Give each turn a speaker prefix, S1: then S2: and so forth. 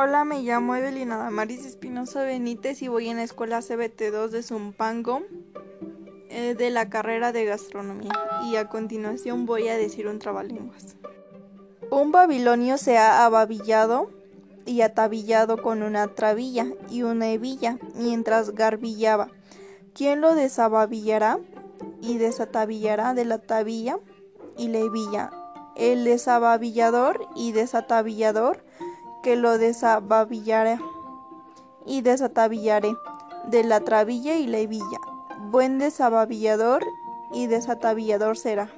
S1: Hola, me llamo Evelina Damaris Espinosa Benítez y voy en la escuela CBT2 de Zumpango eh, de la carrera de gastronomía. Y a continuación voy a decir un trabalenguas. Un babilonio se ha ababillado y atabillado con una trabilla y una hebilla mientras garbillaba. ¿Quién lo desababillará y desatabillará de la tabilla y la hebilla? El desababillador y desatabillador que lo desababillaré y desatabillaré de la trabilla y la hebilla. Buen desababillador y desatabillador será.